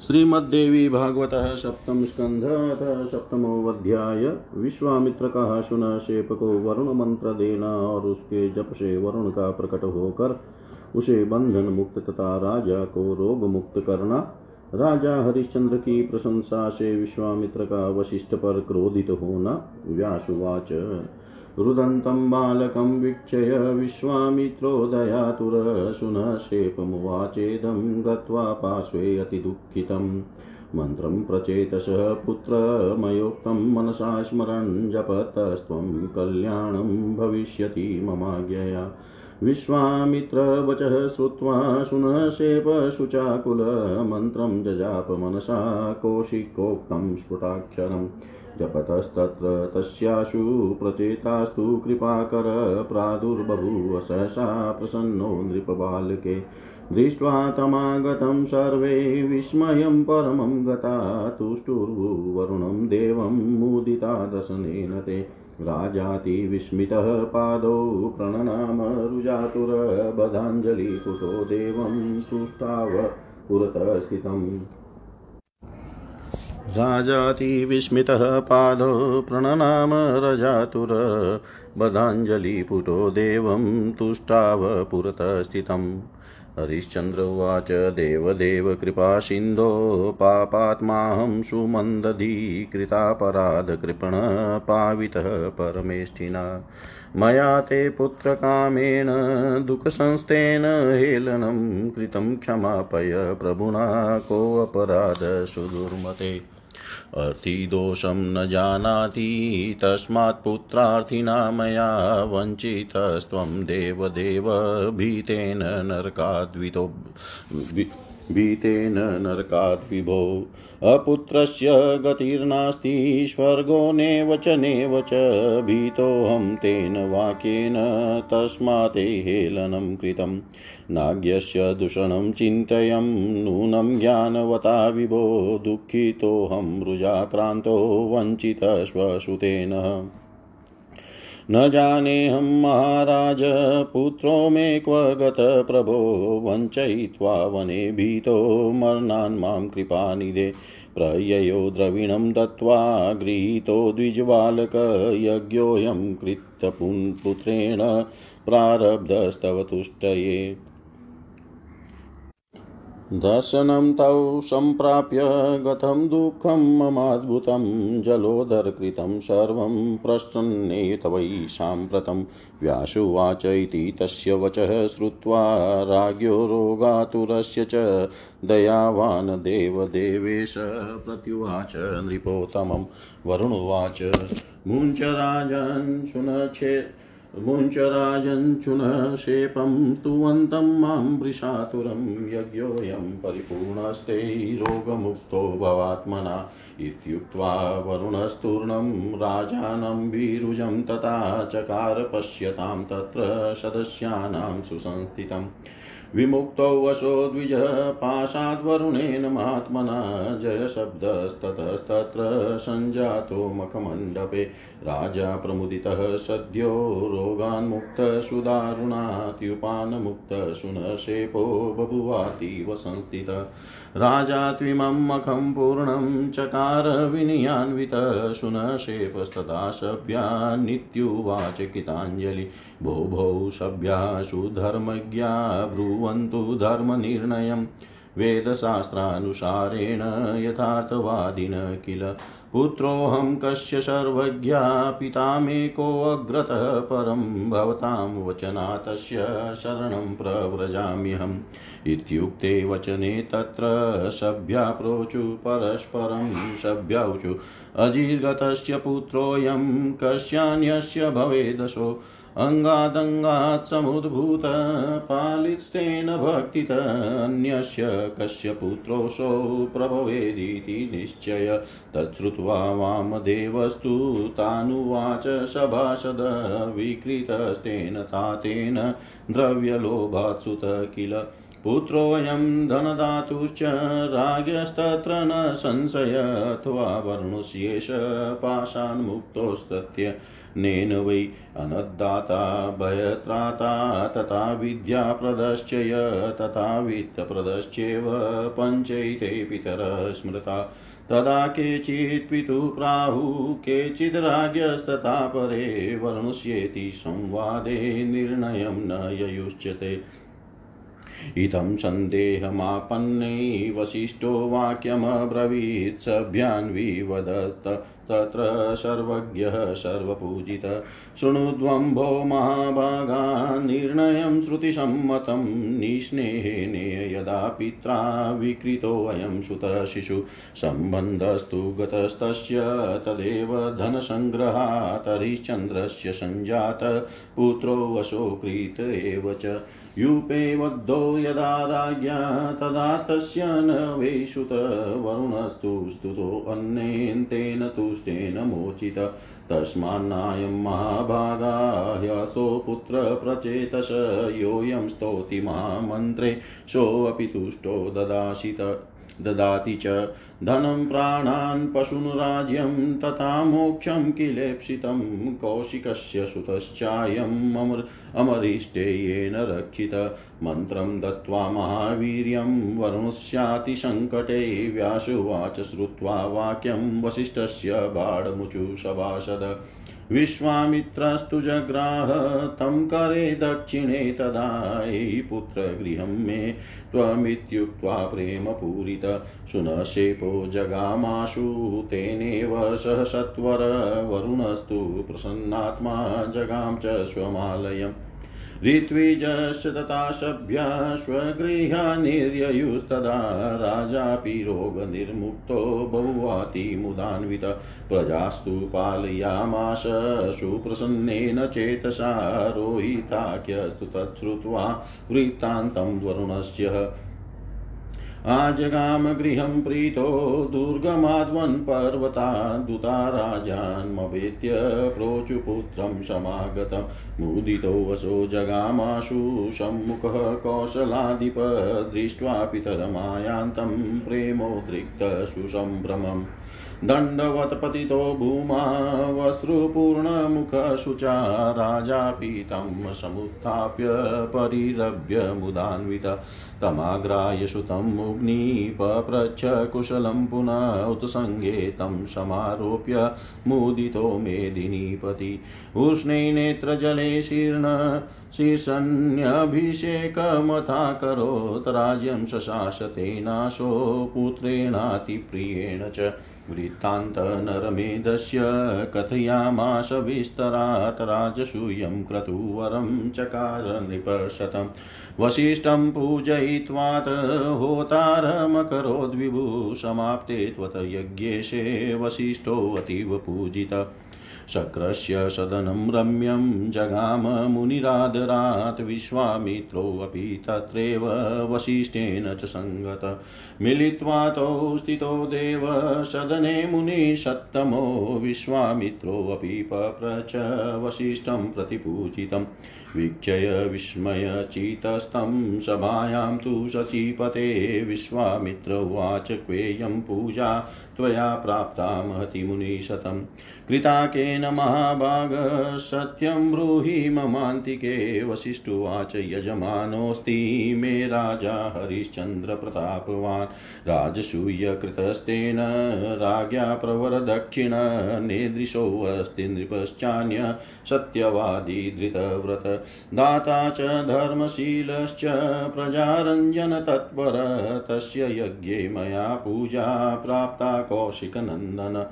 श्रीमद्देवी भागवत सप्तम स्कंध सप्तमोध्याय विश्वामित्र का सुन शेप को वरुण मंत्र देना और उसके जप से वरुण का प्रकट होकर उसे बंधन मुक्त तथा राजा को रोग मुक्त करना। राजा हरिश्चंद्र की प्रशंसा से विश्वामित्र का वशिष्ठ पर क्रोधित होना व्यासुवाच। रुदन्तं बालकं वीक्षय विश्वामित्रोदयातुर शुनशेपमुवाचेदं गत्वा पार्श्वे अतिदुःखितम् मन्त्रं प्रचेतसः पुत्रमयोक्तं मनसा स्मरन् जपतस्त्वं कल्याणं भविष्यति ममाज्ञया। विश्वामित्रवचः श्रुत्वा शुनशेपशुचाकुलमन्त्रं जजाप मनसा कौशिकोक्तं स्फुटाक्षरम्। जपतस्तत्र तस्याशु प्रचेतास्तु कृपाकर प्रादुर्बभूव सहसा प्रसन्नो नृपबालके दृष्ट्वा तमागतं सर्वे विस्मयं परमं गता तुष्टुर्वरुणं देवं मुदिता दशनेन ते राजातिविस्मितः पादौ प्रणनाम रुजातुरबधाञ्जलिपुटो देवं तुष्टाव पुरतः स्थितम् राजातिविस्मितः पादौ प्रणनाम रजातुर। बधाञ्जलिपुटो देवं तुष्टाव स्थितम् हरिश्चन्द्र उवाच, देवदेव कृपासिन्धो पापात्माहं सुमन्दधीकृतापराधकृपण पावितः परमेष्ठिना। मया ते पुत्रकामेन दुःखसंस्थेन हेलनं कृतं क्षमापय प्रभुना, कोऽपराध सुदुर्मते। अतिदोषं न जानाति तस्मात् पुत्रार्थिना मया वञ्चितस्त्वं देवदेव भीतेन नरकाद्वितो भीतेन नरकात् विभो अपुत्रस्य गतिर्नास्ति, स्वर्गो नेव च नेव च। भीतोऽहं तेन वाक्येन तस्मात् हेलनं कृतं। नाज्ञस्य दूषणं चिन्तयं, नूनं ज्ञानवता विभो। दुःखितोऽहं रुजाक्रान्तो, वञ्चितश्वसुतेन। न जानेऽहं महाराज, पुत्रो मे क्व गत प्रभो, वञ्चयित्वा वने भीतो, मरणान् माँ कृपानिधे प्रययो द्रविणं दत्त्वा गृहीतो द्विजबालकयज्ञोऽयं पुत्रेण प्रारब्धस्तव तुष्टये। दर्शनं तौ सम्प्राप्य गतं दुःखं ममाद्भुतं जलोदरकृतं सर्वं प्रसन्ने तवै साम्प्रतं। व्यासुवाच इति तस्य वचः श्रुत्वा राज्ञो रोगातुरस्य च दयावान् देवदेवेश प्रत्युवाच नृपोत्तमं वरुणुवाच, मुञ्च राजन् शुनक्षे मुञ्चराजञ्चुनः शेपं स्तुवन्तं माँ वृषातुरं यज्ञोऽयं परिपूर्णस्ते रोगमुक्तो भवात्मना। इत्युक्त्वा वरुणस्तूर्णं राजानं वीरुजं तथा चकार पश्यतां तत्र सदस्यानां सुसंस्थितम्। विमुक्तौ वशो द्विजः पाशाद्वरुणेन महात्मना जयशब्दस्ततस्तत्र सञ्जातो मखमण्डपे। राजा प्रमुदितः सद्यो रोगान्मुक्तसुदारुणात्युपानमुक्तशुनशेपो बभुवातीव संस्थितः। राजा त्विमं मखं पूर्णं चकार विनयान्वितः शुनशेपस्तदा सभ्या नित्युवाच किताञ्जलि भो भो सभ्या सुधर्मज्ञा ब्रुवन्तु धर्मनिर्णयम् वेदशास्त्रानुसारेण यथार्थवादिन किल? पुत्रोऽहं कस्य सर्वज्ञा पिता मे कोऽग्रतः परं भवतां वचना तस्य शरणं प्रव्रजाम्यहम्। इत्युक्ते वचने तत्र सभ्या प्रोचु परस्परं सभ्यौचु अजिर्गतस्य पुत्रोऽयं कस्यान्यस्य भवेदशो अङ्गादङ्गात् समुद्भूत, पालित्स्तेन भक्तित, अन्यस्य कस्य पुत्रोऽसौ प्रभवेदिति निश्चय। तच्छ्रुत्वा वामदेवस्तु तानुवाच सभासद, विकृतस्तेन तातेन द्रव्यलोभात्सुत किल। पुत्रोऽयं धनदातुश्च राज्ञस्तत्र न संशय, अथवा वर्णुष्येष पाशान्मुक्तोस्तत्य नेन वै अनद्दाता, भयत्राता, तथा विद्याप्रदश्चय तथा वित्तप्रदश्चैव पञ्चैते पितरः स्मृता। तदा केचित् पितुः प्राहुः केचिद् राज्ञस्तथा परे वर्णुष्येति संवादे निर्णयं न ययुश्चते इत्थं सन्देहमापन्नै वसिष्ठो वाक्यमब्रवीत् सभ्यान्विवदत्। तत्र सर्वज्ञः सर्वपूजित। शृणुद्वम्भो महाभागा निर्णयं श्रुतिसम्मतं निस्नेहेने यदा पित्रा विकृतोऽयं सुतशिशु सम्बन्धस्तु गतस्तस्य तदेव धनसङ्ग्रहात् हरिश्चन्द्रस्य सञ्जात पुत्रो वशो कृत एव च। यूपे बद्धो यदा राज्ञा, तदा तस्य न वेशुत वरुणस्तु स्तुतोऽन्नेन तेन तुष्टेन मोचित। तस्मान्नायं महाभागा ह्यसो पुत्रप्रचेतस योऽयं स्तौति महामन्त्रे। सोऽपि तुष्टो ददासित ददाति च। धनं प्राणान् पशून् राज्यं तथा मोक्षं किलेप्सितं कौशिकस्य सुतश्चायम् अमर, अमरिष्टे येन रक्षित। मन्त्रं दत्त्वा महावीर्यं वरुणस्यातिसङ्कटे व्यासुवाच श्रुत्वा वाक्यं वसिष्ठस्य बाढमुचु सभासद विश्वामित्रस्तु जग्राह, तं करे दक्षिणे तदा पुत्रगृहं मे त्वमित्युक्त्वा प्रेमपूरित सुनशेपो जगामाशु, तेनेव सह सत्वर वरुणस्तु प्रसन्नात्मा जगां च स्वमालयम्। ऋत्विजश्च तथा सभ्या स्वगृहानिर्ययुस्तदा राजापि रोगनिर्मुक्तो बहुवातिमुदान्वित प्रजास्तु पालयामाश सुप्रसन्नेन चेतसा रोहिताख्यस्तु तच्छ्रुत्वा वृत्तान्तं वरुणस्य आजगाम गृहं प्रीतो दुर्गमाद्वन् पर्वता दुता राजान्मवेत्य प्रोचुपुत्रं समागतं। मुदितो वसो जगामाशु सम्मुखः कौशलाधिप दृष्ट्वा पितरमायान्तं प्रेमोद्रिक्तसुसम्भ्रमम् दण्डवत्पतितो भूमा वस्रुपूर्णमुखशुचा राजा पीतं समुत्थाप्य परिरभ्य मुदान्वित तमाग्राय सुतं मुग्निपप्रच्छ कुशलं पुनः उत्सङ्गे तं समारोप्य मुदितो मेदिनीपति उष्णे नेत्रजले शीर्ण शीर्षन्यभिषेकमथाकरोत्, राज्यं शशासतेनाशो पुत्रेणातिप्रियेण च वृत्तान्तनरमेधस्य कथयामास विस्तरात् राजसूयं क्रतुवरं चकार नृपशतं वसिष्ठं पूजयित्वात् होतारमकरोद्विभु समाप्ते त्वतयज्ञेशे वसिष्ठोऽतीव पूजित। शक्रस्य सदनं रम्यं जगाम मुनिराधरात् विश्वामित्रोऽपि तत्रैव वसिष्ठेन च सङ्गत। मिलित्वा तौ स्थितो देव सदने मुनिसत्तमो विश्वामित्रोऽपि पप्रच वसिष्ठं प्रतिपूजितम्। वीक्षय विस्मयचितस्तं सभायां तु शचीपते विश्वामित्र उवाच क्वेयं पूजा त्वया प्राप्ता महति मुनिशतं कृताकेन महाभाग सत्यं ब्रूहि ममान्तिके वसिष्ठुवाच यजमानोऽस्ति मे राजा हरिश्चन्द्रप्रतापवान् राजसूयकृतस्तेन राज्ञा प्रवरदक्षिण नेदृशोऽस्ति नृपश्चान्य सत्यवादी धृतव्रत। दाता च धर्मशीलश्च प्रजारञ्जनतत्पर तस्य यज्ञे मया पूजा प्राप्ता कौशिकनन्दन।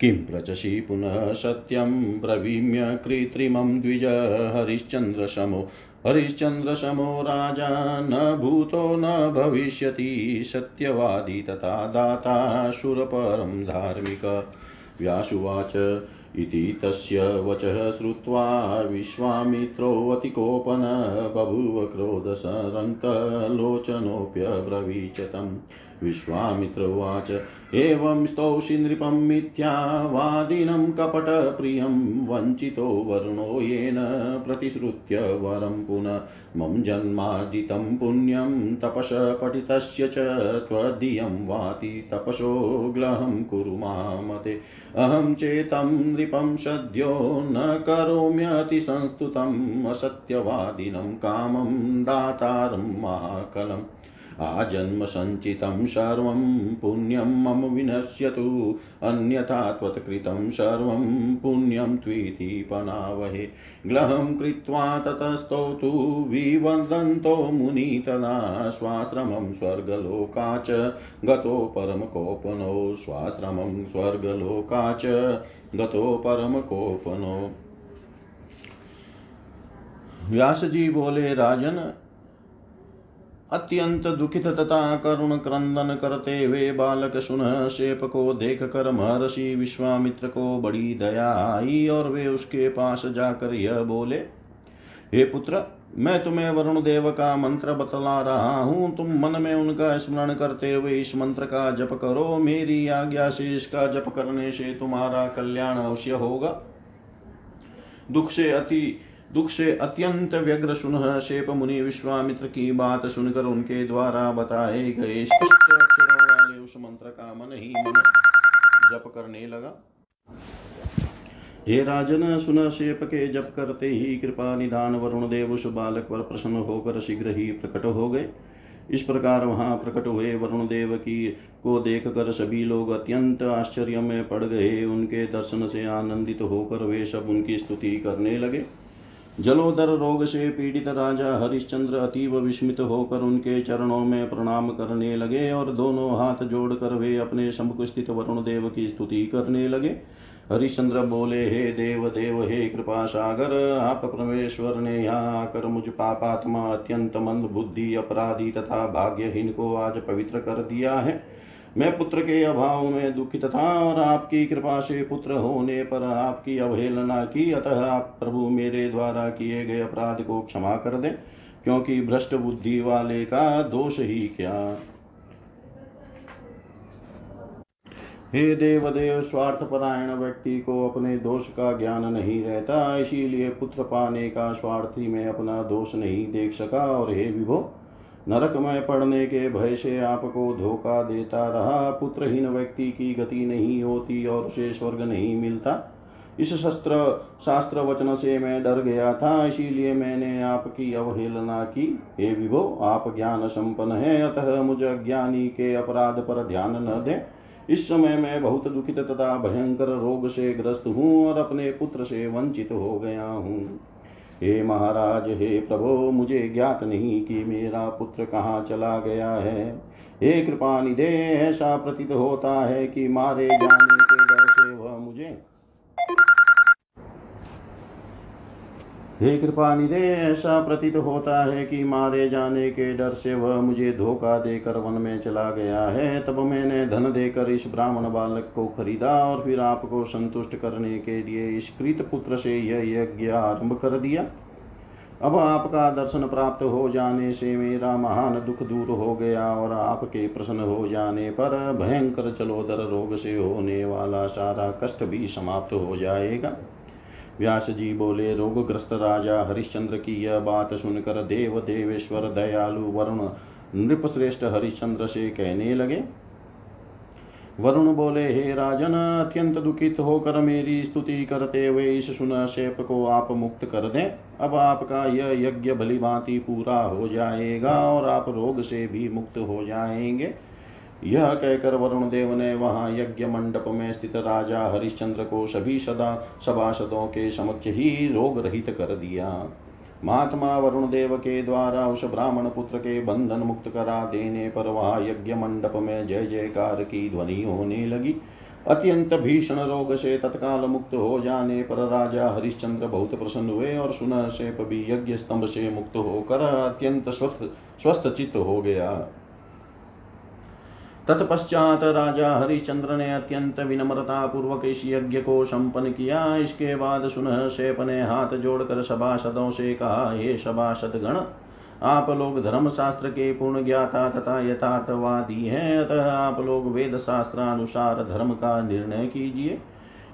किं प्रचसि पुनः सत्यं ब्रवीम्य कृत्रिमं द्विज हरिश्चन्द्रशमो। हरिश्चन्द्रशमो राजा न भूतो न भविष्यति, सत्यवादी तथा दाता सुरपरं धार्मिक। व्यासुवाच इति तस्य वचः श्रुत्वा विश्वामित्रोऽतिकोपन बभूव क्रोधसरन्तलोचनोऽप्यब्रवीच तम् विश्वामित्र उवाच एवं स्तौषि नृपं मिथ्यावादिनं कपटप्रियं वञ्चितो वरुणो येन प्रतिश्रुत्य वरं पुनः। मम जन्मार्जितं पुण्यं तपस पठितस्य च त्वदीयं वाति तपसो ग्लहं कुरु मामते। अहं चेतं नृपं सद्यो न करोम्यतिसंस्तुतम् असत्यवादिनं कामं दातारं महाकलम्। आजन्मसञ्चितं सर्वं पुण्यं मम विनश्यतु, अन्यथा त्वत्कृतं सर्वं पुण्यं त्वीति पनावहे ग्लहं कृत्वा ततस्तौ तु विवदन्तो मुनि स्वाश्रमं स्वर्गलोका च, गतो परमकोपनो, स्वाश्रमं स्वर्गलोका च, गतो परमकोपनो। व्यास जी बोले, राजन अत्यंत दुखित तथा करुण क्रंदन करते हुए बालक सुन शेप को देख कर महर्षि विश्वामित्र को बड़ी दया आई और वे उसके पास जाकर यह बोले, हे पुत्र, मैं तुम्हें वरुण देव का मंत्र बतला रहा हूँ। तुम मन में उनका स्मरण करते हुए इस मंत्र का जप करो। मेरी आज्ञा से इसका जप करने से तुम्हारा कल्याण अवश्य होगा। दुख से अति दुख से अत्यंत व्यग्र सुन शेप मुनि विश्वामित्र की बात सुनकर उनके द्वारा बताए गए स्पष्ट अक्षरों वाले उस मंत्र का मन ही मन जप करने लगा। हे राजन, सुन शेप के जप करते ही कृपा निधान वरुण देव उस बालक पर प्रसन्न होकर शीघ्र ही प्रकट हो गए। इस प्रकार वहाँ प्रकट हुए वरुण देव की को देख कर सभी लोग अत्यंत आश्चर्य में पड़ गए। उनके दर्शन से आनंदित होकर वे सब उनकी स्तुति करने लगे। जलोदर रोग से पीड़ित राजा हरिश्चंद्र अतीव विस्मित होकर उनके चरणों में प्रणाम करने लगे और दोनों हाथ जोड़कर वे अपने समुख स्थित वरुण देव की स्तुति करने लगे। हरिश्चंद्र बोले, हे देव देव हे कृपा सागर, आप परमेश्वर ने यहाँ आकर मुझ पापात्मा अत्यंत मंद बुद्धि, अपराधी तथा भाग्यहीन को आज पवित्र कर दिया है। मैं पुत्र के अभाव में दुखित था और आपकी कृपा से पुत्र होने पर आपकी अवहेलना की, अतः आप प्रभु मेरे द्वारा किए गए अपराध को क्षमा कर दें, क्योंकि भ्रष्ट बुद्धि वाले का दोष ही क्या। हे देव देव स्वार्थ परायण व्यक्ति को अपने दोष का ज्ञान नहीं रहता, इसीलिए पुत्र पाने का स्वार्थी में अपना दोष नहीं देख सका, और हे विभो नरक में पड़ने के भय से आपको धोखा देता रहा। पुत्रहीन व्यक्ति की गति नहीं होती और उसे स्वर्ग नहीं मिलता। इस शस्त्र, शास्त्र वचन से मैं डर गया था, इसीलिए मैंने आपकी अवहेलना की। हे विभो, आप ज्ञान संपन्न है, अतः मुझे ज्ञानी के अपराध पर ध्यान न दें। इस समय मैं बहुत दुखित तथा भयंकर रोग से ग्रस्त हूँ और अपने पुत्र से वंचित हो गया हूँ। हे महाराज, हे प्रभो, मुझे ज्ञात नहीं कि मेरा पुत्र कहाँ चला गया है। हे कृपा निधे ऐसा प्रतीत होता है कि मारे जाने के डर से वह मुझे हे कृपा निधे ऐसा प्रतीत होता है कि मारे जाने के डर से वह मुझे धोखा देकर वन में चला गया है। तब मैंने धन देकर इस ब्राह्मण बालक को खरीदा और फिर आपको संतुष्ट करने के लिए इस कृत पुत्र से यह यज्ञ आरंभ कर दिया। अब आपका दर्शन प्राप्त हो जाने से मेरा महान दुख दूर हो गया और आपके प्रसन्न हो जाने पर भयंकर चलोदर रोग से होने वाला सारा कष्ट भी समाप्त हो जाएगा। व्यास जी बोले, रोगग्रस्त राजा हरिश्चंद्र की यह बात सुनकर देव देवेश्वर दयालु वरुण नृपश्रेष्ठ हरिश्चंद्र से कहने लगे। वरुण बोले, हे राजन, अत्यंत दुखित होकर मेरी स्तुति करते हुए इस सुन शेप को आप मुक्त कर दें। अब आपका यह यज्ञ भली भांति पूरा हो जाएगा और आप रोग से भी मुक्त हो जाएँगे। यह कहकर वरुण देव ने वहाँ यज्ञ मंडप में स्थित राजा हरिश्चंद्र को सभी सदा सभासदों के समक्ष ही रोग रहित कर दिया। महात्मा वरुण देव के द्वारा उस ब्राह्मण पुत्र के बंधन मुक्त करा देने पर वहाँ यज्ञ मंडप में जय जयकार की ध्वनि होने लगी। अत्यंत भीषण रोग से तत्काल मुक्त हो जाने पर राजा हरिश्चंद्र बहुत प्रसन्न हुए और सुन से भी यज्ञ स्तंभ से मुक्त होकर अत्यंत स्वस्थ स्वस्थ चित्त हो गया। तत्पश्चात राजा हरिश्चंद्र ने अत्यंत विनम्रता पूर्वक इस यज्ञ को संपन्न किया। इसके बाद सुनह शेप ने हाथ जोड़कर सभासदों से कहा, हे सभासद गण आप लोग धर्म शास्त्र के पूर्ण ज्ञाता तथा यथार्थवादी हैं। अतः आप लोग वेद शास्त्र अनुसार धर्म का निर्णय कीजिए।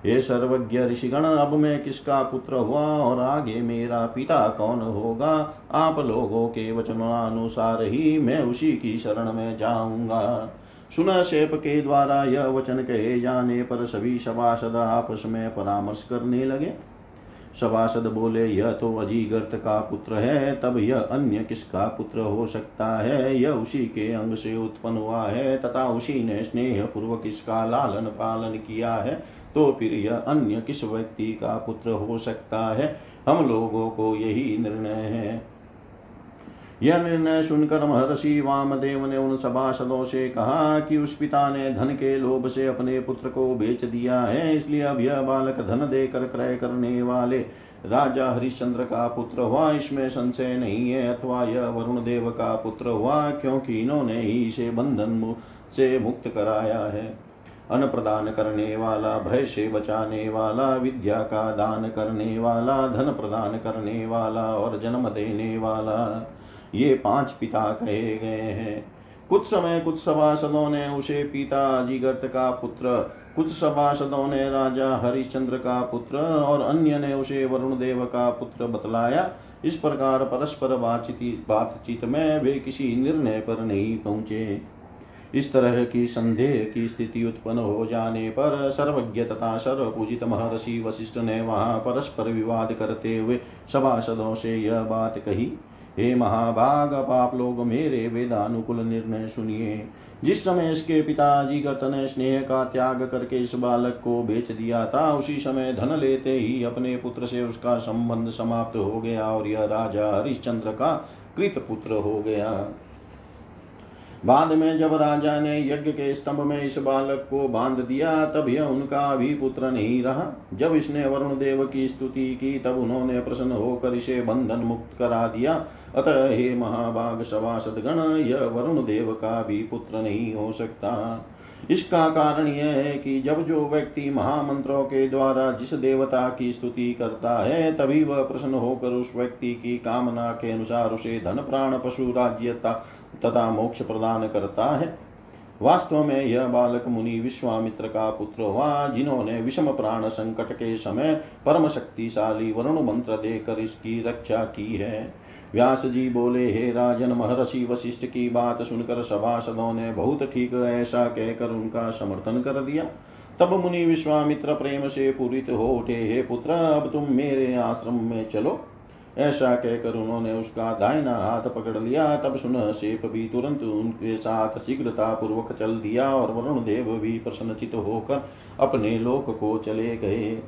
ये सर्वज्ञ ऋषिगण, अब मैं किसका पुत्र हुआ और आगे मेरा पिता कौन होगा? आप लोगों के वचनानुसार ही मैं उसी की शरण में जाऊँगा। सुना शेप के द्वारा यह वचन कहे जाने पर सभी सभासद आपस में परामर्श करने लगे। सभासद बोले, यह तो अजीगर्त का पुत्र है, तब यह अन्य किसका पुत्र हो सकता है? यह उसी के अंग से उत्पन्न हुआ है, तथा उसी ने स्नेह पूर्वक इसका लालन पालन किया है तो फिर यह अन्य किस व्यक्ति का पुत्र हो सकता है? हम लोगों को यही निर्णय है। यह निर्णय सुनकर महर्षि वामदेव ने उन सभासदों से कहा कि उस पिता ने धन के लोभ से अपने पुत्र को बेच दिया है, इसलिए अब यह बालक धन देकर क्रय करने वाले राजा हरिश्चंद्र का पुत्र हुआ। इसमें संशय नहीं है, अथवा यह वरुण देव का पुत्र हुआ, क्योंकि इन्होंने ही इसे बंधन से मुक्त कराया है। अन्न प्रदान करने वाला, भय से बचाने वाला, विद्या का दान करने वाला, धन प्रदान करने वाला और जन्म देने वाला। ये पाँच पिता कहे गए हैं। कुछ समय कुछ सभासदों ने उसे पिता अजिगर्त का पुत्र, कुछ सभासदों ने राजा हरिश्चंद्र का पुत्र और अन्य ने उसे वरुण देव का पुत्र बतलाया। इस प्रकार परस्पर बातचीत बातचीत में वे किसी निर्णय पर नहीं पहुँचे। इस तरह की संदेह की स्थिति उत्पन्न हो जाने पर सर्वज्ञ तथा सर्वपूजित महर्षि वशिष्ठ ने वहाँ परस्पर विवाद करते हुए सभासदों से यह बात कही। हे महाभाग अब आप लोग, मेरे वेदानुकूल निर्णय सुनिए। जिस समय इसके पिताजी गत ने स्नेह का त्याग करके इस बालक को बेच दिया था, उसी समय धन लेते ही अपने पुत्र से उसका संबंध समाप्त हो गया और यह राजा हरिश्चंद्र का कृत पुत्र हो गया। बाद में जब राजा ने यज्ञ के स्तंभ में इस बालक को बाँध दिया, तब यह उनका भी पुत्र नहीं रहा। जब इसने वरुण देव की स्तुति की, तब उन्होंने प्रसन्न होकर इसे बंधन मुक्त करा दिया। अतः हे महाभाग सभासदगण, यह वरुण देव का भी पुत्र नहीं हो सकता। इसका कारण यह है कि जब जो व्यक्ति महामंत्रों के द्वारा जिस देवता की स्तुति करता है, तभी वह प्रसन्न होकर उस व्यक्ति की कामना के अनुसार उसे धन प्राण पशु राज्यता तथा मोक्ष प्रदान करता है। वास्तव में यह बालक मुनि विश्वामित्र का पुत्र हुआ, जिन्होंने विषम प्राण संकट के समय परम शक्तिशाली वरुण मंत्र देकर इसकी रक्षा की है। व्यास जी बोले, हे राजन, महर्षि वशिष्ठ की बात सुनकर सभासदों ने बहुत ठीक ऐसा कहकर उनका समर्थन कर दिया। तब मुनि विश्वामित्र प्रेम से पूरित हो उठे, हे पुत्र, अब तुम मेरे आश्रम में चलो। ऐसा कहकर उन्होंने उसका दाहिना हाथ पकड़ लिया। तब सुन शेप भी तुरंत उनके साथ शीघ्रता पूर्वक चल दिया और वरुण देव भी प्रसन्नचित होकर अपने लोक को चले गए।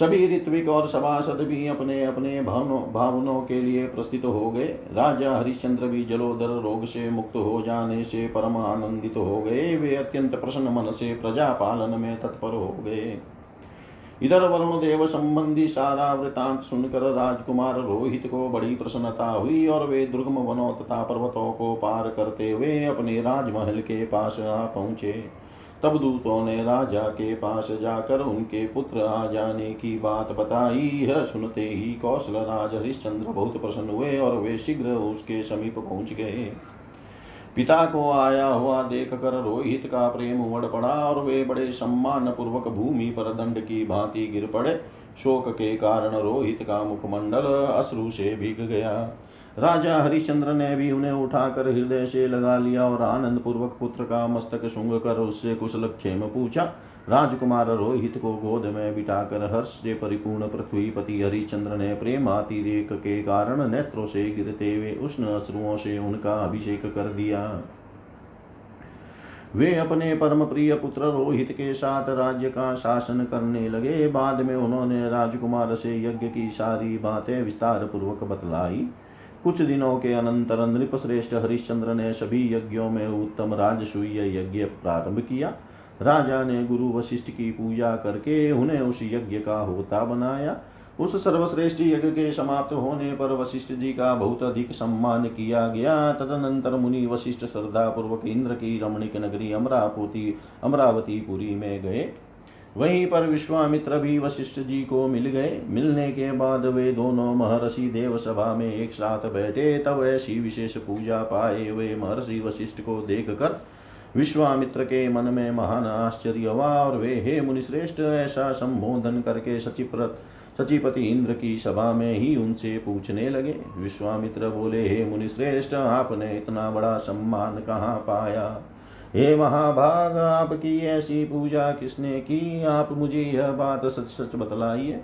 सभी ऋत्विक और सभासद भी अपने अपने भावनों भावनों के लिए प्रस्तुत हो गए। राजा हरिश्चंद्र भी जलोदर रोग से मुक्त हो जाने से परम आनंदित हो गए। वे अत्यंत प्रसन्न मन से प्रजा पालन में तत्पर हो गए। इधर वरुण देव संबंधी सारा वृतांत सुनकर राजकुमार रोहित को बड़ी प्रसन्नता हुई और वे दुर्गम वनों तथा पर्वतों को पार करते हुए अपने राजमहल के पास आ पहुँचे। तब दूतों ने राजा के पास जाकर उनके पुत्र आ जाने की बात बताई। यह सुनते ही कौशल राज हरिश्चंद्र बहुत प्रसन्न हुए और वे शीघ्र उसके समीप पहुँच गए। पिता को आया हुआ देख कर रोहित का प्रेम उमड़ पड़ा और वे बड़े सम्मान पूर्वक भूमि पर दंड की भांति गिर पड़े। शोक के कारण रोहित का मुखमंडल अश्रु से भीग गया। राजा हरिश्चंद्र ने भी उन्हें उठाकर हृदय से लगा लिया और आनंद पूर्वक पुत्र का मस्तक सुंग कर उससे कुशल क्षेम पूछा राजकुमार रोहित को गोद में बिठाकर हर्ष से परिपूर्ण पृथ्वीपति हरिश्चंद्र ने प्रेम अतिरेक के कारण नेत्रों से गिरते हुए उष्ण अश्रुओं से उनका अभिषेक कर दिया। वे अपने परम प्रिय पुत्र रोहित के साथ राज्य का शासन करने लगे। बाद में उन्होंने राजकुमार से यज्ञ की सारी बातें विस्तार पूर्वक बतलाई। कुछ दिनों के अनंतर नृप श्रेष्ठ हरिश्चंद्र ने सभी यज्ञों में उत्तम राजसूय यज्ञ प्रारंभ किया। राजा ने गुरु वशिष्ठ की पूजा करके उन्हें उस यज्ञ का होता बनाया। उस सर्वश्रेष्ठ यज्ञ के समाप्त होने पर वशिष्ठ जी का बहुत अधिक सम्मान किया गया। तदनंतर मुनि वशिष्ठ श्रद्धा पूर्वक इंद्र की रमणीक नगरी अमरावती अमरावती पुरी में गए। वहीं पर विश्वामित्र भी वशिष्ठ जी को मिल गए। मिलने के बाद वे दोनों महर्षि देव सभा में एक साथ बैठे। तब ऐसी विशेष पूजा पाए वे महर्षि वशिष्ठ को देख कर विश्वामित्र के मन में महान आश्चर्य हुआ और वे हे मुनिश्रेष्ठ, ऐसा संबोधन करके सचिप्रत, सचिपति इंद्र की सभा में ही उनसे पूछने लगे। विश्वामित्र बोले, हे मुनिश्रेष्ठ, आपने इतना बड़ा सम्मान कहाँ पाया? हे महाभाग, आपकी ऐसी पूजा किसने की? आप मुझे यह बात सच सच बतलाइए।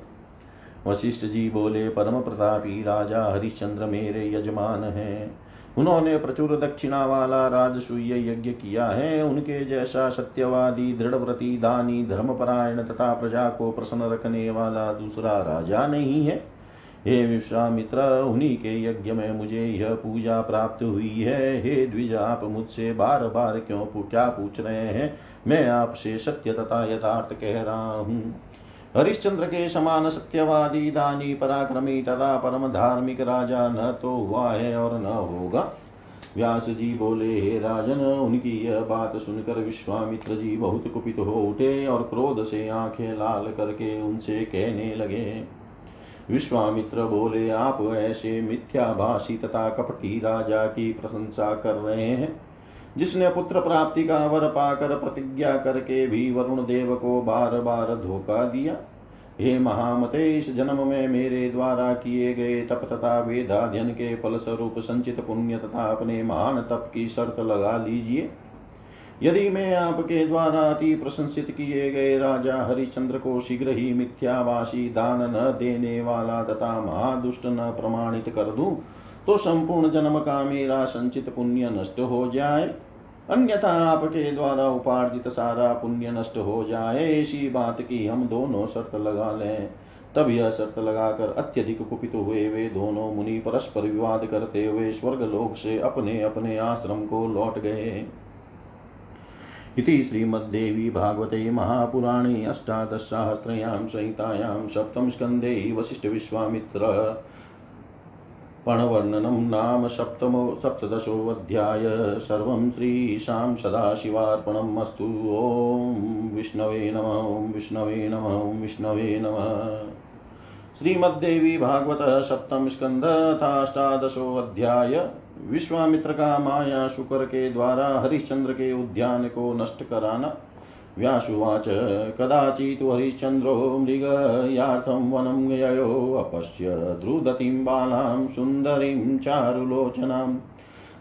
वशिष्ठ जी बोले परम प्रतापी राजा हरिश्चंद्र मेरे यजमान हैं। उन्होंने प्रचुर दक्षिणा वाला राजसूय यज्ञ किया है। उनके जैसा सत्यवादी, दृढ़व्रती, दानी, धर्मपरायण तथा प्रजा को प्रसन्न रखने वाला दूसरा राजा नहीं है। हे विश्वामित्र, उन्हीं के यज्ञ में मुझे यह पूजा प्राप्त हुई है। हे द्विज, आप मुझसे बार बार क्यों क्या पूछ रहे हैं? मैं आपसे सत्य तथा यथार्थ कह रहा हूँ। हरिश्चंद्र के समान सत्यवादी, दानी, पराक्रमी तथा परम धार्मिक राजा न तो हुआ है और न होगा। व्यास जी बोले, हे राजन, उनकी यह बात सुनकर विश्वामित्र जी बहुत कुपित हो उठे और क्रोध से आँखें लाल करके उनसे कहने लगे। विश्वामित्र बोले, आप ऐसे मिथ्याभाषी तथा कपटी राजा की प्रशंसा कर रहे हैं। जिसने पुत्र प्राप्ति का वर पाकर प्रतिज्ञा करके भी वरुण देव को बार बार धोखा दिया। हे महामते इस जन्म में मेरे द्वारा किए गए तप तथा वेदाध्यन के फल स्वरूप संचित पुण्य तथा अपने महान तप की शर्त लगा लीजिए। यदि मैं आपके द्वारा अति प्रशंसित किए गए राजा हरिचंद्र को शीघ्र ही मिथ्यावासी दान न देने वाला तथा महादुष्ट न प्रमाणित कर दूँ तो संपूर्ण जन्म का मेरा संचित पुण्य नष्ट हो जाए। अन्यथा आपके द्वारा उपार्जित सारा पुण्य नष्ट हो जाए। ऐसी बात की हम दोनों शर्त लगा लें। तब यह शर्त लगाकर अत्यधिक कुपित हुए वे दोनों मुनि परस्पर विवाद करते हुए स्वर्ग लोक से अपने अपने आश्रम को लौट गए। इति श्रीमद्देवी भागवते महापुराणे अष्टादशसाहस्रयां संहितायां सप्तमस्कन्धे वसिष्ठविश्वामित्र पणवर्णनं नाम सप्तमो सप्तदशोऽध्याय सर्वं श्रीशां अस्तु। ॐ विष्णवे नम, ॐ विष्णवे नम, ॐ विष्णवे नमः। श्रीमद्देवी भागवत सप्तम स्कंध अध्याय विश्वामित्र का माया शुक्र के द्वारा, हरिश्चंद्र के उद्यान को नष्ट कराना। व्यासुवाच कदाचित् हरिश्चन्द्रो मृगयार्थं वनं ययोऽपश्य द्रुदतीं बालां सुन्दरीं चारुलोचनाम्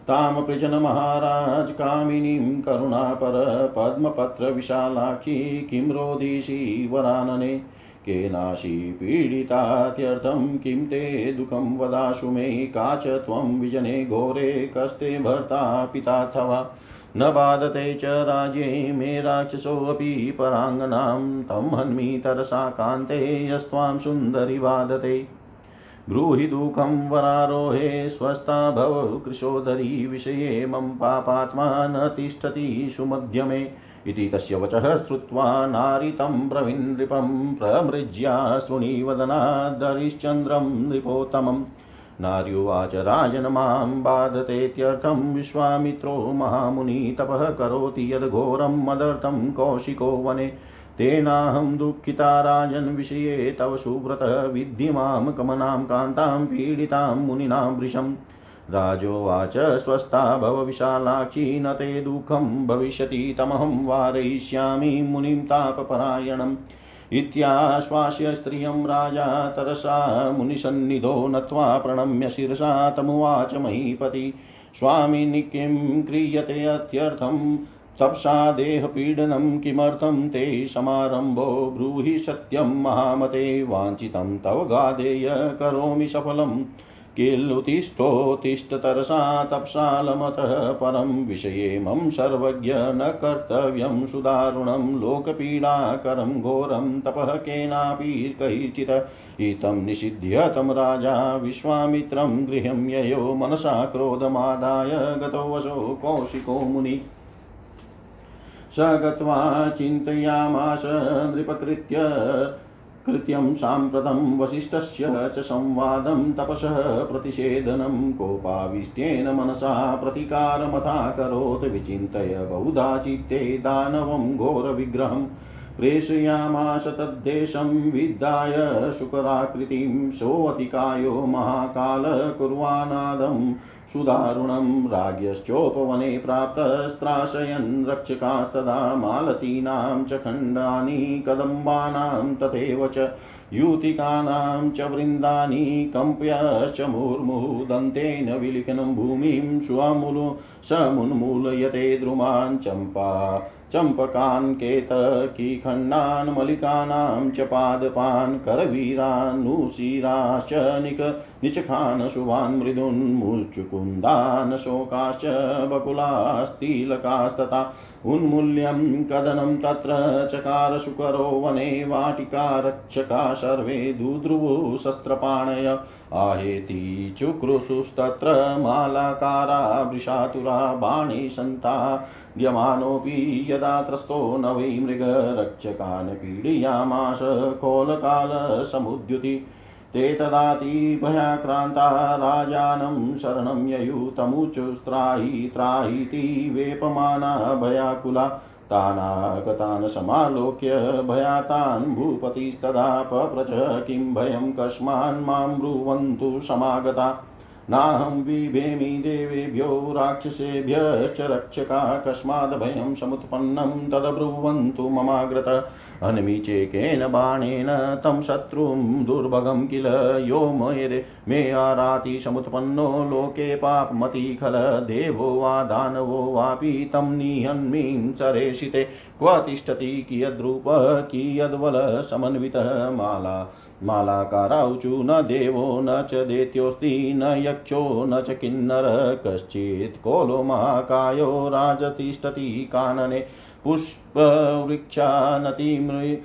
तां पृजनमहाराज कामिनीं करुणापर पद्मपत्रविशालाक्षी किं रोदिषि वरानने। केनाशी पीडितात्यर्थं किं ते दुःखं वदाशु मे? का च त्वं विजने घोरे कस्ते भर्ता पिताथवा न बाधते च राज्ये मे राक्षसोऽपि पराङ्गनां तं हन्मि तरसा कान्ते, यस्त्वां सुन्दरि वादते ब्रूहि दुःखं वरारोहे स्वस्था भव कृशोदरी विषये मम पापात्मा न तिष्ठति सुमध्यमे इति तस्य वचः श्रुत्वा नारितं ब्रवीन्नृपं प्रमृज्या शृणीवदनादरिश्चन्द्रं नृपोत्तमम्। नार्युवाच राजन माँ बाधतेत्यर्थं विश्वामित्रो महामुनि तपः करोति यद्घोरं मदर्थं कौशिको वने। तेनाहं दुःखिता राजन् विषये तव सुव्रतः विद्धि माँ कमनां कान्तां पीडितां मुनिना राजोवाच स्वस्था भव विशालाक्षी, न ते दुःखं भविष्यति, तमहं वारयिष्यामि मुनिं तापपरायणम्। इत्याश्वास्य स्त्रियं राजा तरसा, मुनिसन्निधो नत्वा प्रणम्य शिरसा, तमुवाच महीपति। स्वामिनि किं क्रियते अत्यर्थं तप्सा देहपीडनं किमर्थं ते समारम्भो ब्रूहि सत्यं महामते वाञ्छितं तव गादेय करोमि सफलम् किल्लुतिष्ठोत्तिष्ठतरसा तप्सालमतः परं विषये मम सर्वज्ञ न कर्तव्यं सुदारुणं लोकपीडाकरं घोरं तपः केनापि कैचित्। इतं निषिध्य तं राजा विश्वामित्रं गृहं ययो मनसा क्रोधमादाय गतो वशो कौशिको मुनि। स गत्वा चिन्तयामास नृपकृत्य कृत्यं साम्प्रतं वसिष्ठस्य च संवादं तपसः प्रतिषेधनं कोपाविष्ट्येन मनसा प्रतिकारमथाकरोत् विचिन्तय बहुधा चित्ते दानवं घोरविग्रहम् प्रेषयामास तद्देशं विद्धाय शुकराकृतिं सोऽतिकायो महाकाल कुर्वानादं सुदारुणं राज्ञश्चोपवने प्राप्तस्त्राशयन् रक्षकास्तदा मालतीनां च खण्डानि कदम्बानां तथैव च यूतिकानां च वृन्दानि कम्प्यश्च मुर्मुदन्तेन विलिखनं भूमिं स्वमुलु समुन्मूलयते द्रुमान् चम्पा चम्पकान्, केतकीखण्डान् मलिकानां च पादपान् करवीरानुशिराश्च निक निचखान् शुभान् मृदुन्मुचुकुन्दान् शोकाश्च बकुलास्तिलकास्तथा उन्मूल्यं कदनं तत्र चकार शुकरो वने वाटिका रक्षका सर्वे दुद्रुवु शस्त्रपाणय आहेति चुक्रुषुस्तत्र मालाकारा वृषातुरा बाणी सन्ता द्यमानोऽपि यदा त्रस्तो न वै मृगरक्षकान् पीडयामास कोलकालसमुद्युति ते तदाति भयाक्रान्ता राजानं शरणं ययुतमुचुस्त्राहि त्राहीति वेपमाना भयाकुला। तानागतान् समालोक्य भयातान् भूपतिस्तदा पप्रच किं भयं कस्मान् माँ ब्रुवन्तु समागता। नाहं विभेमि देवेभ्यो राक्षसेभ्यश्च रक्षका। कस्माद्भयं समुत्पन्नं तदब्रुवन्तु ममाग्रत। हनमीचेकेन बाणेन तं शत्रुं दुर्भगं किल यो मेरे मे आराति समुत्पन्नो लोके पापमति खल देवो वा दानवो वापि तं निहन्मीं चरेशिते क्व तिष्ठति कियद्रूप कियद्वल समन्वितः माला। मालाकाराऊचु न देवो न च दैत्योऽस्ति न यक्षो न च किन्नर कश्चित् कोलो महाकायो राजतिष्ठति कानने पुष्पवृक्षानतिमृ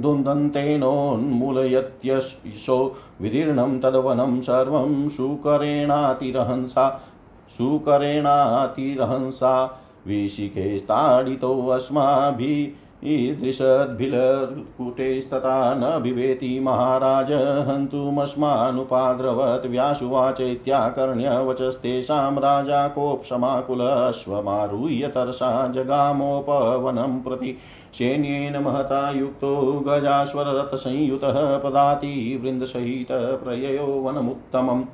दुन्दन्तेनोन्मूलयत्यशो विदीर्णं तद्वनं सर्वं सुकरेणातिरहंसा सुकरेणातिरहंसा विशिखेस्ताडितोऽस्माभिः ईदृशद्भिलकुटेस्तथा न बिभेति महाराज हन्तुमस्मानुपाद्रवत् व्यासुवाचैत्याकर्ण्यवचस्तेषां राजा कोप्समाकुलश्वमारुह्य तरसा जगामोपवनं प्रति सैन्येन महता युक्तो गजाश्वररथसंयुतः पदातिवृन्दसहितप्रययो वनमुत्तमम्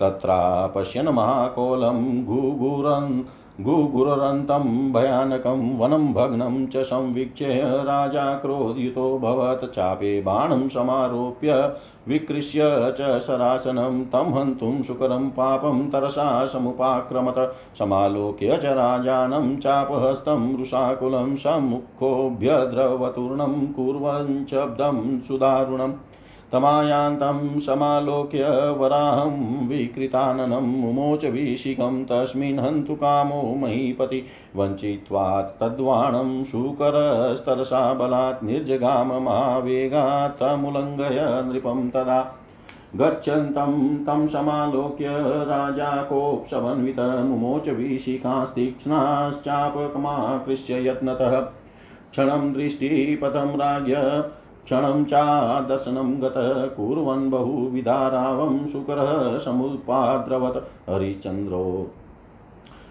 तत्रापश्यन् महाकोलं घुघुरन् गुगुरन्तं भयानकं वनं भग्नं च संवीक्ष्य राजा क्रोधयुतोऽभवत् चापे बाणं समारोप्य विकृष्य च सरासनं तं हन्तुं शुकरं पापं तरसा समुपाक्रमत। समालोक्य च राजानं चापहस्तं रुषाकुलं सम्मुखोऽभ्यद्रवतूर्णं कुर्वञ्चब्दं सुदारुणम्। तमायान्तं समालोक्य वराहं विकृताननं मुमोच विशिखं तस्मिन् हन्तु कामो महीपति वञ्चित्वा तद्वाणं शूकरस्तरसा बलात् निर्जगाममावेगात्तमुल्लङ्घय नृपं तदा। गच्छन्तं तं समालोक्य राजा कोप्समन्वितमुमोच विशिखास्तीक्ष्णाश्चापकमाकृष्य यत्नतः। क्षणं दृष्टिपथं राज्ञ क्षणं चादर्शनं गत कुर्वन् बहुविधारावं शुकरः समुपाद्रवत् हरिश्चन्द्रो,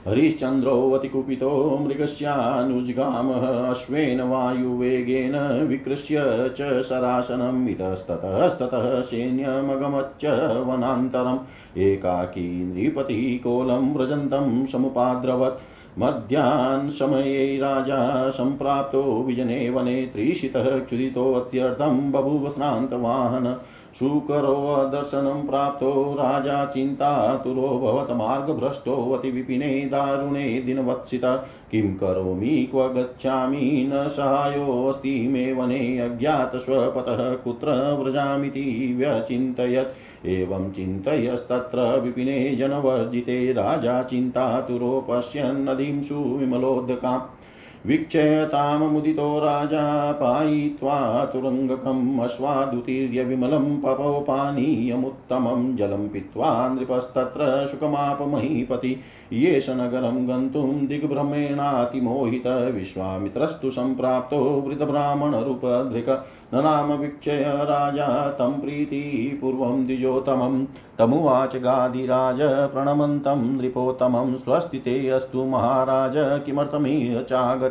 हरिश्चन्द्रोऽतिकुपितो मृगस्यानुजगामः, अश्वेन वायुवेगेन विकृष्य च शरासनम् इतस्ततस्ततः सैन्यमगमच्च वनान्तरम्। एकाकी नृपतिकोलं व्रजन्तं समुपाद्रवत्। मध्याह्नसमये राजा सम्प्राप्तो विजने वने त्रिशितः क्षुदितोऽत्यर्थं बभूव श्रान्तवाहन शुकरोदर्शनं प्राप्तो राजा चिन्तातुरोऽभवत् मार्गभ्रष्टोऽतिविपिने दारुणे दिनवत्सिता। किं करोमि, क्व गच्छामि, न सहायोऽस्ति मे वने अज्ञातस्वपतः कुत्र व्रजामिति व्यचिन्तयत्। एवं चिन्तयस्तत्र विपिने जनवर्जिते राजा चिन्तातुरो पश्यन्नदीं सुविमलोदकाम् वीक्षयतां मुदितो राजा पायित्वा तुरङ्गकम् अश्वादुतीर्य विमलं पपौ पानीयमुत्तमं जलं पीत्वा नृपस्तत्र सुखमापमहीपति येष नगरं गन्तुं दिग्भ्रमेणातिमोहित विश्वामित्रस्तु सम्प्राप्तो वृतब्राह्मणरूपधृक। ननाम वीक्षय राजा तं प्रीतिपूर्वं द्विजोत्तमं तमुवाच गादिराज प्रणमन्तं नृपोत्तमं स्वस्ति अस्तु महाराज, किमर्थमिह चागत?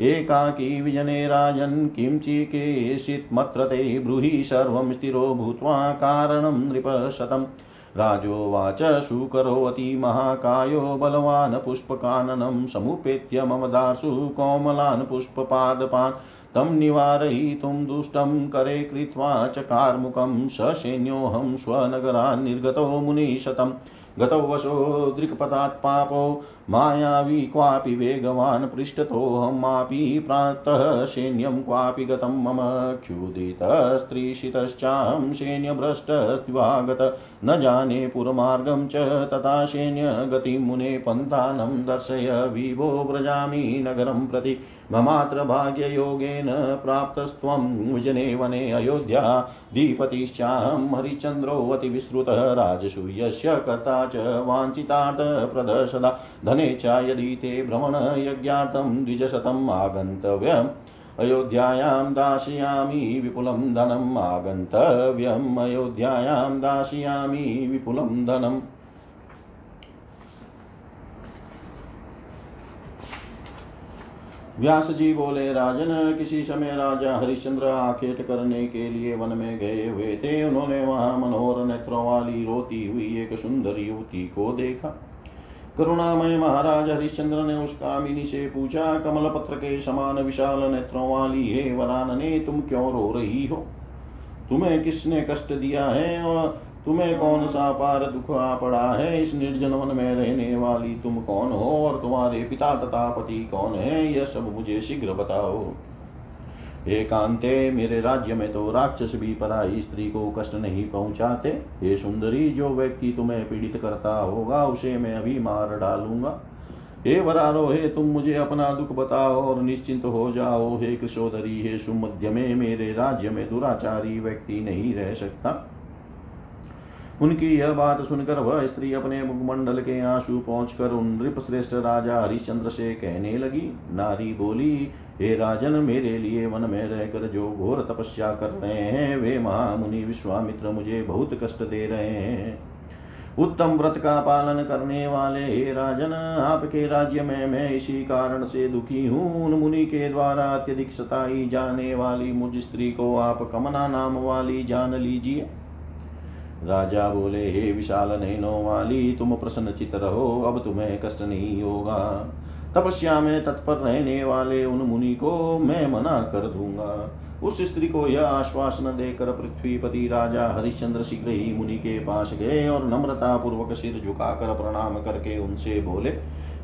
एकाकी विजने राजन् किं चिकेशित्मत्र ते ब्रूहि सर्वं स्थिरो भूत्वा कारणं नृपशतम्। राजोवाच सुकरोति महाकायो, बलवान्, पुष्पकाननं समुपेत्य मम दासु कोमलान् पुष्पपादपान्। तं निवारयितुं दुष्टं करे कृत्वा च कार्मुकं ससैन्योऽहं स्वनगरान् निर्गतो मुनिशतम्। गतौ वशो दृक्पतात् पापो मायावी क्वापि वेगवान् पृष्ठतोऽहमापि प्रातः सैन्यं क्वापि गतं मम क्षुदितस्त्रीषितश्चाहं सैन्यभ्रष्टस्त्वागत न जाने पुरमार्गं च तथा सैन्यगतिं मुने पन्थानं दर्शय विभो व्रजामि नगरं प्रति। ममात्र भाग्ययोगेन प्राप्तस्त्वं विजने वने अयोध्या। धीपतिश्चाहं हरिचन्द्रोऽतिविश्रुतः राजसूयस्य कर्ता च वाञ्छितात् प्रदर्शदा धने च यदि ते भ्रमणयज्ञार्थं द्विजशतम् आगन्तव्यम्। अयोध्यायां दास्यामि विपुलं धनम् आगन्तव्यम्। अयोध्यायां दास्यामि विपुलं धनम्। व्यास जी बोले, राजन, किसी समय राजा हरिश्चंद्र आखेट करने के लिए वन में गए हुए थे। उन्होंने वहाँ मनोहर नेत्रों वाली रोती हुई एक सुंदर युवती को देखा। करुणामय महाराज हरिश्चंद्र ने उस कामिनी से पूछा कमल पत्र के समान विशाल नेत्रों वाली हे वरानने तुम क्यों रो रही हो? तुम्हें किसने कष्ट दिया है? और तुम्हें कौन सा पार दुख आ पड़ा है? इस निर्जन वन में रहने वाली तुम कौन हो? और तुम्हारे पिता तथा पति कौन है? यह सब मुझे शीघ्र बताओ। एकांते, मेरे राज्य में तो राक्षस भी पराई स्त्री को कष्ट नहीं पहुंचाते। हे सुंदरी, जो व्यक्ति तुम्हें पीड़ित करता होगा, उसे मैं अभी मार डालूँगा। हे वरारो हे तुम मुझे अपना दुख बताओ और निश्चिंत हो जाओ। हे कृषोदरी हे सुमध्य में मेरे राज्य में दुराचारी व्यक्ति नहीं रह सकता। उनकी यह बात सुनकर वह स्त्री अपने मुखमंडल के आँसू पहुंचकर उन नृपश्रेष्ठ राजा हरिश्चंद्र से कहने लगी। नारी बोली, हे राजन, मेरे लिए वन में रहकर जो घोर तपस्या कर रहे हैं, वे महामुनि विश्वामित्र मुझे बहुत कष्ट दे रहे हैं। उत्तम व्रत का पालन करने वाले हे राजन, आपके राज्य में मैं इसी कारण से दुखी हूँ। उन मुनि के द्वारा अत्यधिक सताई जाने वाली मुझ स्त्री को आप कमना नाम वाली जान लीजिए। राजा बोले, हे विशाल नैनो वाली, तुम प्रसन्न चित रहो, अब तुम्हें कष्ट नहीं होगा। तपस्या में तत्पर रहने वाले उन मुनि को मैं मना कर दूँगा। उस स्त्री को यह आश्वासन देकर पृथ्वीपति राजा हरिश्चंद्र शीघ्र ही मुनि के पास गए और नम्रता पूर्वक सिर झुकाकर प्रणाम करके उनसे बोले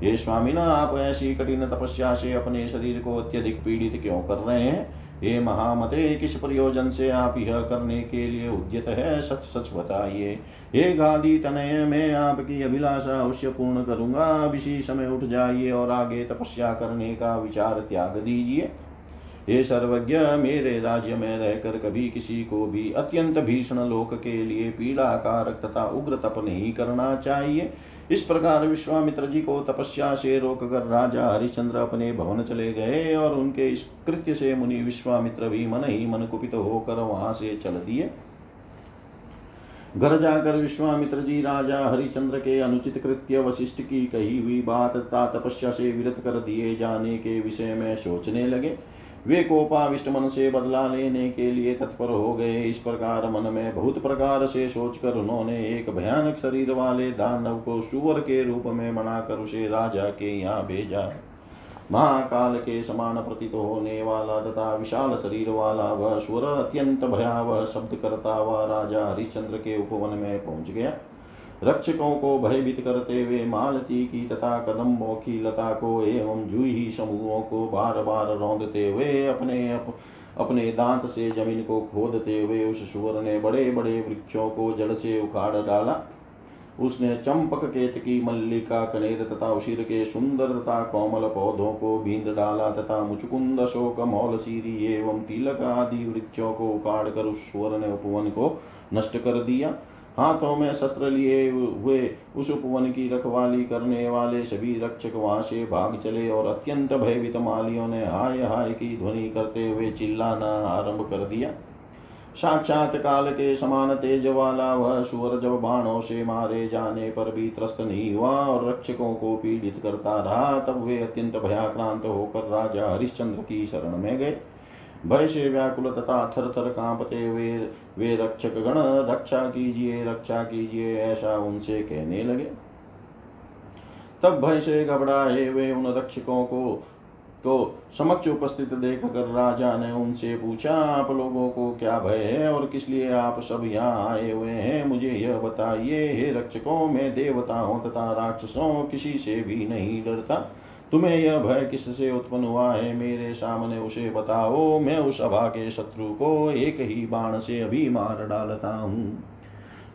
ये स्वामी न आप ऐसी कठिन तपस्या से अपने शरीर को अत्यधिक पीड़ित क्यों कर रहे हैं? हे महामते, किस प्रयोजन से आप यह करने के लिए उद्यत है? सच सच बताइए। हे गादी तनय, मैं आपकी अभिलाषा अवश्य पूर्ण करूँगा। अब इसी समय उठ जाइए और आगे तपस्या करने का विचार त्याग दीजिए। हे सर्वज्ञ, मेरे राज्य में रहकर कभी किसी को भी अत्यंत भीषण लोक के लिए पीड़ा कारक तथा उग्र तप नहीं करना चाहिए। इस प्रकार विश्वामित्र जी को तपस्या से रोक कर राजा हरिश्चंद्र अपने भवन चले गए और उनके इस कृत्य से मुनि विश्वामित्र भी मन ही मन कुपित होकर वहाँ से चल दिए। घर जाकर विश्वामित्र जी राजा हरिचंद्र के अनुचित कृत्य वशिष्ठ की कही हुई बात तथा तपस्या से विरत कर दिए जाने के विषय में सोचने लगे। वे कोपाविष्ट मन से बदला लेने के लिए तत्पर हो गए। इस प्रकार मन में बहुत प्रकार से सोचकर उन्होंने एक भयानक शरीर वाले दानव को सुवर के रूप में बनाकर उसे राजा के यहाँ भेजा। महाकाल के समान प्रतीत होने वाला तथा विशाल शरीर वाला वह स्वर अत्यंत भयावह शब्द करता हुआ राजा हरिश्चंद्र के उपवन में पहुँच गया। रक्षकों को भयभीत करते हुए मालती की तथा कदम्बों की लता को एवं जूही समूहों को बार बार रौंदते हुए अपने अप, अपने दांत से ज़मीन को खोदते हुए उस सुवर ने बड़े बड़े वृक्षों को जड़ से उखाड़ डाला। उसने चंपक केत की मल्लिका कनेर तथा उशिर के सुंदर तथा कोमल पौधों को बींद डाला तथा मुचुकुंद शोक मौल सीरी एवं तिलक आदि वृक्षों को उखाड़ कर उस स्वर्ण उपवन को नष्ट कर दिया। हाथों में शस्त्र लिए हुए, उस उपवन की रखवाली करने वाले सभी रक्षक वहाँ से भाग चले और अत्यंत भयभीत मालियों ने हाय हाय की ध्वनि करते हुए चिल्लाना आरंभ कर दिया। साक्षात काल के समान तेज वाला वह सुअर जब बाणों से मारे जाने पर भी त्रस्त नहीं हुआ और रक्षकों को पीड़ित करता रहा, तब वे अत्यंत भयाक्रांत होकर राजा हरिश्चंद्र की शरण में गए। भय से व्याकुल तथा थर थर कांपते हुए वे रक्षक गण, रक्षा कीजिए रक्षा कीजिए, ऐसा उनसे कहने लगे। तब भय से घबराए वे उन रक्षकों को तो समक्ष उपस्थित देख कर राजा ने उनसे पूछा, आप लोगों को क्या भय है और किस लिए आप सब यहाँ आए हुए हैं? मुझे यह बताइए, हे रक्षकों, में देवताओं तथा राक्षसों किसी से भी नहीं डरता। तुम्हें यह भय किससे उत्पन्न हुआ? है मेरे सामने उसे बताओ। मैं उस अभा के शत्रु को एक ही बाण से अभी मार डालता हूँ।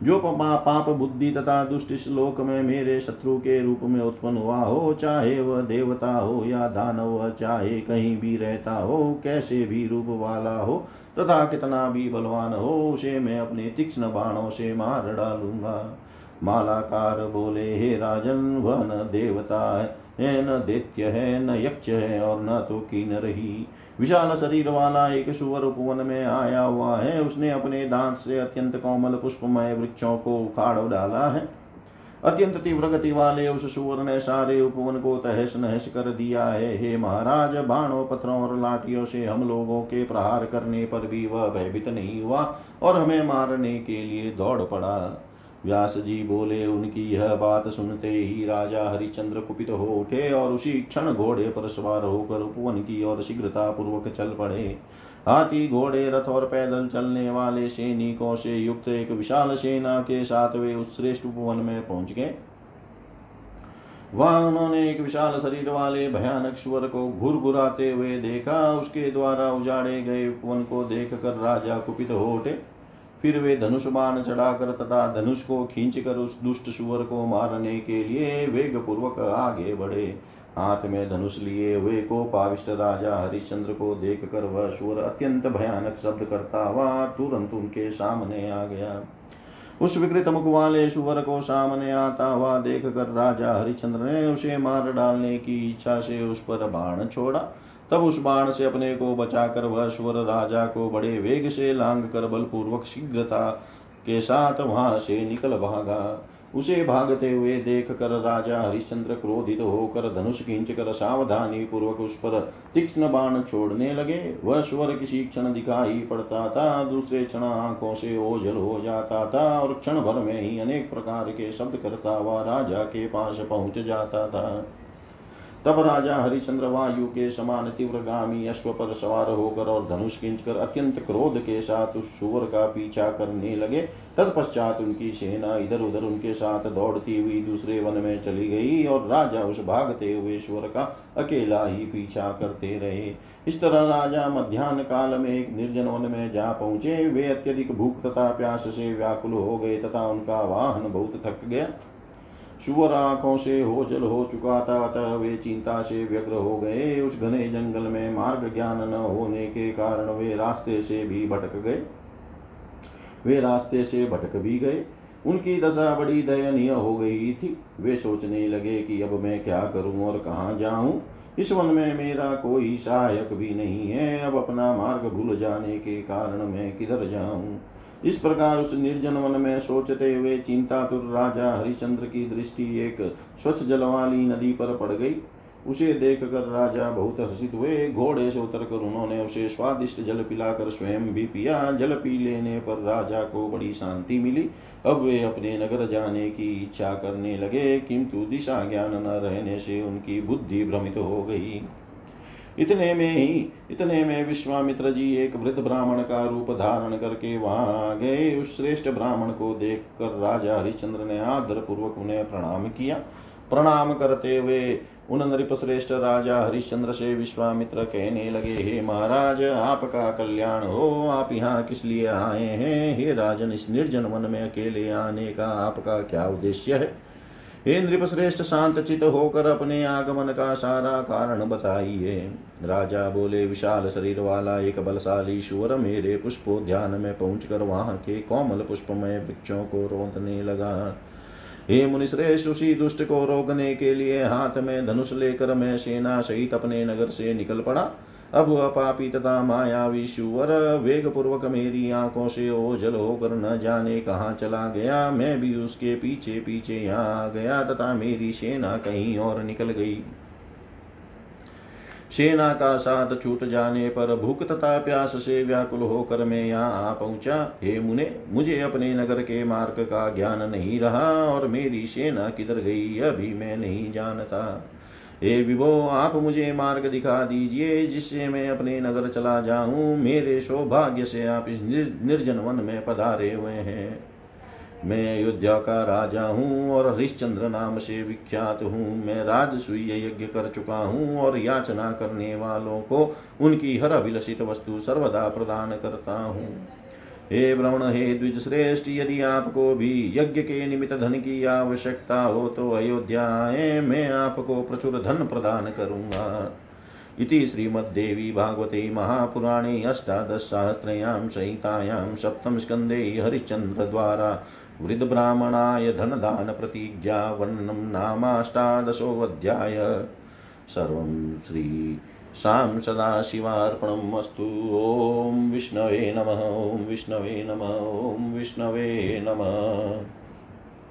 जो पाप बुद्धि तथा दुष्ट श्लोक में मेरे शत्रु के रूप में उत्पन्न हुआ हो, चाहे वह देवता हो या दानव, चाहे कहीं भी रहता हो, कैसे भी रूप वाला हो, तथा कितना भी बलवान हो, उसे मैं अपने तीक्ष्ण बाणों से मार डालूँगा। मालाकार बोले, हे राजन, वह न देवता है। न दैत्य है, न यक्ष है और न तो किन्नर ही। विशाल शरीर वाला एक सुवर उपवन में आया हुआ है। उसने अपने दांत से अत्यंत कोमल पुष्पमय वृक्षों को उखाड़ डाला है। अत्यंत तीव्र गति वाले उस सुवर ने सारे उपवन को तहस नहस कर दिया है। हे महाराज, बाणों, पत्थरों और लाठियों से हम लोगों के प्रहार करने पर भी वह भयभीत नहीं हुआ और हमें मारने के लिए दौड़ पड़ा। व्यास जी बोले, उनकी यह बात सुनते ही राजा हरिचंद्र कुपित हो उठे और उसी क्षण घोड़े पर सवार होकर उपवन की ओर शीघ्रता पूर्वक चल पड़े। हाथी, घोड़े, रथ और पैदल चलने वाले सैनिकों से युक्त एक विशाल सेना के साथ वे उस श्रेष्ठ उपवन में पहुँच गए। वहाँ उन्होंने एक विशाल शरीर वाले भयानक स्वर को घुर घुराते हुए देखा। उसके द्वारा उजाड़े गए उपवन को देख कर राजा कुपित हो उठे। फिर वे धनुष बाण चढ़ाकर तथा धनुष को खींचकर उस दुष्ट सुअर को मारने के लिए वेग पूर्वक आगे बढ़े। हाथ में धनुष लिए हुए को पाविष्ट राजा हरिश्चंद्र को देख कर वह सुअर अत्यंत भयानक शब्द करता हुआ तुरंत उनके सामने आ गया। उस विकृत मुख वाले सुवर को सामने आता हुआ देख कर राजा हरिश्चंद्र ने उसे मार डालने की इच्छा से उस पर बाण छोड़ा। तब उस बाण से अपने को बचाकर वह स्वर राजा को बड़े वेग से लांग कर बलपूर्वक शीघ्रता के साथ वहाँ से निकल भागा। उसे भागते हुए देख कर राजा हरिश्चंद्र क्रोधित होकर धनुष खींच कर सावधानी पूर्वक उस पर तीक्ष्ण बाण छोड़ने लगे। वह स्वर किसी क्षण दिखाई पड़ता था, दूसरे क्षण आँखों से ओझल हो जाता था और क्षण भर में ही अनेक प्रकार के शब्द करता हुआ राजा के पास पहुँच जाता था। तब राजा हरिचंद्र वायु के समान तीव्रगामी अश्व पर सवार होकर और धनुष खींचकर अत्यंत क्रोध के साथ उस सुवर का पीछा करने लगे। तत्पश्चात उनकी सेना इधर उधर उनके साथ दौड़ती हुई दूसरे वन में चली गई और राजा उस भागते हुए स्वर का अकेला ही पीछा करते रहे। इस तरह राजा मध्यान्ह काल में एक निर्जन वन में जा पहुँचे। वे अत्यधिक भूख तथा प्यास से व्याकुल हो गए तथा उनका वाहन बहुत थक गया। सुअर आँखों से होजल हो चुका था, अतः वे चिंता से व्यग्र हो गए। उस घने जंगल में मार्ग ज्ञान न होने के कारण वे रास्ते से भी भटक गए। वे रास्ते से भटक भी गए। उनकी दशा बड़ी दयनीय हो गई थी। वे सोचने लगे कि अब मैं क्या करूँ और कहाँ जाऊँ। इस वन में मेरा कोई सहायक भी नहीं है। अब अपना मार्ग भूल जाने के कारण मैं किधर जाऊँ? इस प्रकार उस निर्जन वन में सोचते हुए चिंतातुर राजा हरिचंद्र की दृष्टि एक स्वच्छ जल वाली नदी पर पड़ गई। उसे देख कर राजा बहुत हर्षित हुए। घोड़े से उतर कर उन्होंने उसे स्वादिष्ट जल पिलाकर स्वयं भी पिया। जल पी लेने पर राजा को बड़ी शांति मिली। अब वे अपने नगर जाने की इच्छा करने लगे, किंतु दिशा ज्ञान न रहने से उनकी बुद्धि भ्रमित हो गई। इतने में ही, इतने में विश्वामित्र जी एक वृद्ध ब्राह्मण का रूप धारण करके वहाँ आ गए। उस श्रेष्ठ ब्राह्मण को देख कर राजा हरिश्चंद्र ने आदर पूर्वक उन्हें प्रणाम किया। प्रणाम करते हुए उन नृपश्रेष्ठ राजा हरिश्चंद्र से विश्वामित्र कहने लगे, हे महाराज, आपका कल्याण हो, आप यहाँ किस लिए आए हैं? हे राजन, इस निर्जन वन में अकेले आने का आपका क्या उद्देश्य है? हे नृपश्रेष्ठ शांत चित होकर अपने आगमन का सारा कारण बताइए। राजा बोले, विशाल शरीर वाला एक बलशाली शुवर मेरे पुष्पो ध्यान में पहुंचकर वहाँ के कोमल पुष्पमय वृक्षों को रोकने लगा। हे मुनिश्रेष्ठ, उसी दुष्ट को रोकने के लिए हाथ में धनुष लेकर मैं सेना सहित अपने नगर से निकल पड़ा। अब वह पापी तथा मायावी शुवर वेग पूर्वक मेरी आँखों से ओझल होकर न जाने कहाँ चला गया। मैं भी उसके पीछे पीछे यहाँ आ गया तथा मेरी सेना कहीं और निकल गई। सेना का साथ छूट जाने पर भूख तथा प्यास से व्याकुल होकर मैं यहाँ आ पहुँचा। हे मुने, मुझे अपने नगर के मार्ग का ज्ञान नहीं रहा और मेरी सेना किधर गई, अभी मैं नहीं जानता। हे विभो, आप मुझे मार्ग दिखा दीजिए, जिससे मैं अपने नगर चला जाऊँ। मेरे सौभाग्य से आप इस निर्जन वन में पधारे हुए हैं। मैं अयोध्या का राजा हूँ और हरिश्चंद्र नाम से विख्यात हूँ। मैं राजसूय यज्ञ कर चुका हूँ और याचना करने वालों को उनकी हर अभिलषित वस्तु सर्वदा प्रदान करता हूँ। हे ब्रह्मण, हे द्विज श्रेष्ठ यदि आपको भी यज्ञ के निमित्त धन की आवश्यकता हो तो अयोध्या मैं आपको प्रचुर धन प्रदान करूँगा। इति श्रीमद्देवी भागवते महापुराणे अष्टादशसहस्रयां संहितायां सप्तमस्कन्धे हरिश्चन्द्रद्वारा वृद्धब्राह्मणाय धनदानप्रतिज्ञावर्णनं नामाष्टादशोऽध्याय। सर्वं श्री सां सदाशिवार्पणमस्तु ॐ विष्णवे नमः ॐ विष्णवे नमः ॐ विष्णवे नमः।